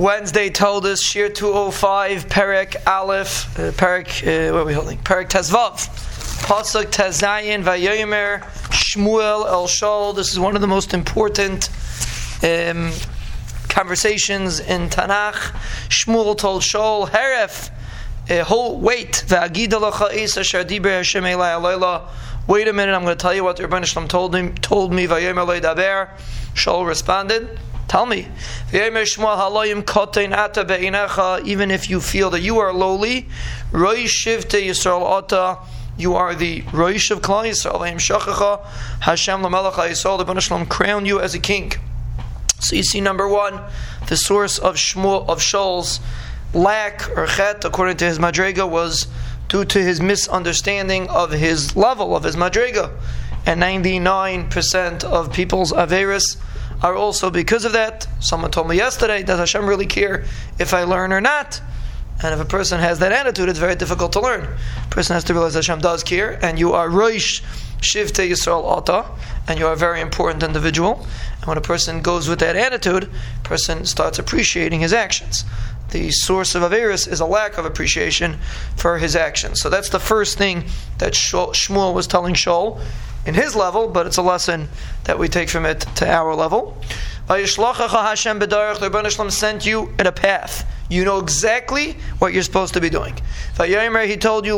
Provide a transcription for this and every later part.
Wednesday told us Shir 205 Perek Aleph uh, Perek uh, what are we holding? Perek Tezvav. Pasuk Tezayin Vayomer Shmuel El Shaul this is one of the most important um, conversations in Tanakh. Shmuel told Shaul Heref uh, hold, wait. Wait a minute I'm going to tell you what the Ribbono Shel Olam told him told me. Vayomer Loi Daber Shol responded Tell me, even if you feel that you are lowly, you are the Roish of Klal Yisrael. Hashem the Banashlam crown you as a king. So you see, number one, the source of Shmuel of Shaul's lack or chet, according to his madrega, was due to his misunderstanding of his level of his madrega, and 99% of people's averis are also because of that. Someone told me yesterday, does Hashem really care if I learn or not? And if a person has that attitude, it's very difficult to learn. A person has to realize Hashem does care, and you are Roish Shivte Yisrael Ata, and you are a very important individual. And when a person goes with that attitude, person starts appreciating his actions. The source of Averis is a lack of appreciation for his actions. So that's the first thing that Shmuel was telling Shaul in his level, but it's a lesson that we take from it to our level. Hashem The sent you in a path. You know exactly what you're supposed to be doing. He told you,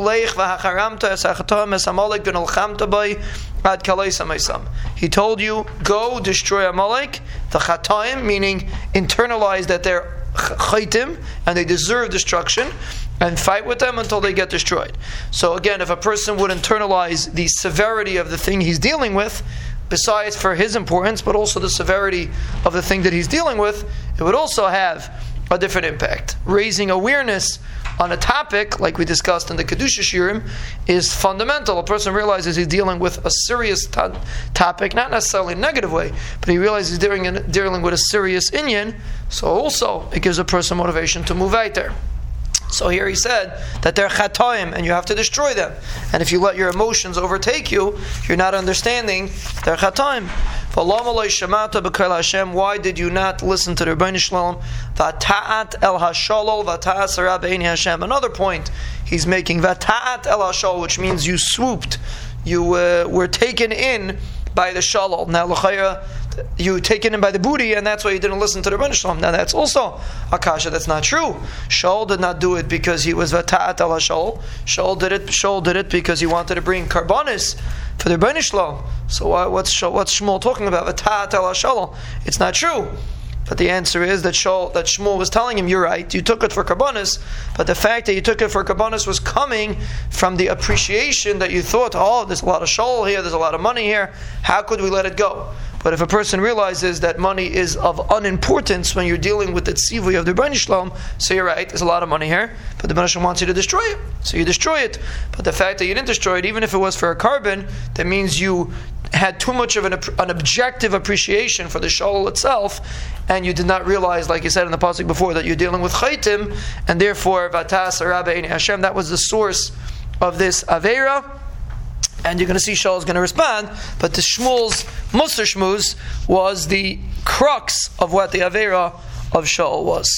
He told you, go destroy Amalek, the Chataim, meaning internalize that they're chaitim and they deserve destruction and fight with them until they get destroyed. So again, if a person would internalize the severity of the thing he's dealing with, besides for his importance, but also the severity of the thing that he's dealing with, it would also have a different impact. Raising awareness on a topic, like we discussed in the Kedusha Shirim, is fundamental. A person realizes he's dealing with a serious to- topic, not necessarily in a negative way, but he realizes he's dealing, in, dealing with a serious Inyan, so also it gives a person motivation to move out there. So here he said that they're chatoim and you have to destroy them. And if you let your emotions overtake you, you're not understanding they're chatoim. Why did you not listen to the Ribbono Shel Olam? Vata'at el hashalol Hashem. Another point he's making. Vata'at el hashol, which means you swooped, you uh, were taken in by the shalol. Now, l'chayra, you taken in by the booty, and that's why you didn't listen to the Ribbono Shel Olam. Now that's also akasha. That's not true. Shaul did not do it because he was vata'at ala Shaul. Shaul did it. Shaul did it because he wanted to bring karbonis for the Ribbono Shel Olam. So what's what's Shmuel talking about? Vata'at ala Shaul. It's not true. But the answer is that Shaul, that Shmuel was telling him, "You're right. You took it for karbonis, but the fact that you took it for karbonis was coming from the appreciation that you thought, oh, there's a lot of Shaul here, there's a lot of money here. How could we let it go?" But if a person realizes that money is of unimportance when you're dealing with the tzivui of the Ribbono Shel Olam, so you're right, there's a lot of money here, but the Rebbeinu wants you to destroy it, so you destroy it. But the fact that you didn't destroy it, even if it was for a korban, that means you had too much of an, an objective appreciation for the shawl itself, and you did not realize, like you said in the pasuk before, that you're dealing with chaitim, and therefore vatas Hashem. That was the source of this avera and you're going to see Shaul is going to respond. But the Shmuel's Musar Shmuz was the crux of what the Avera of Shaul was.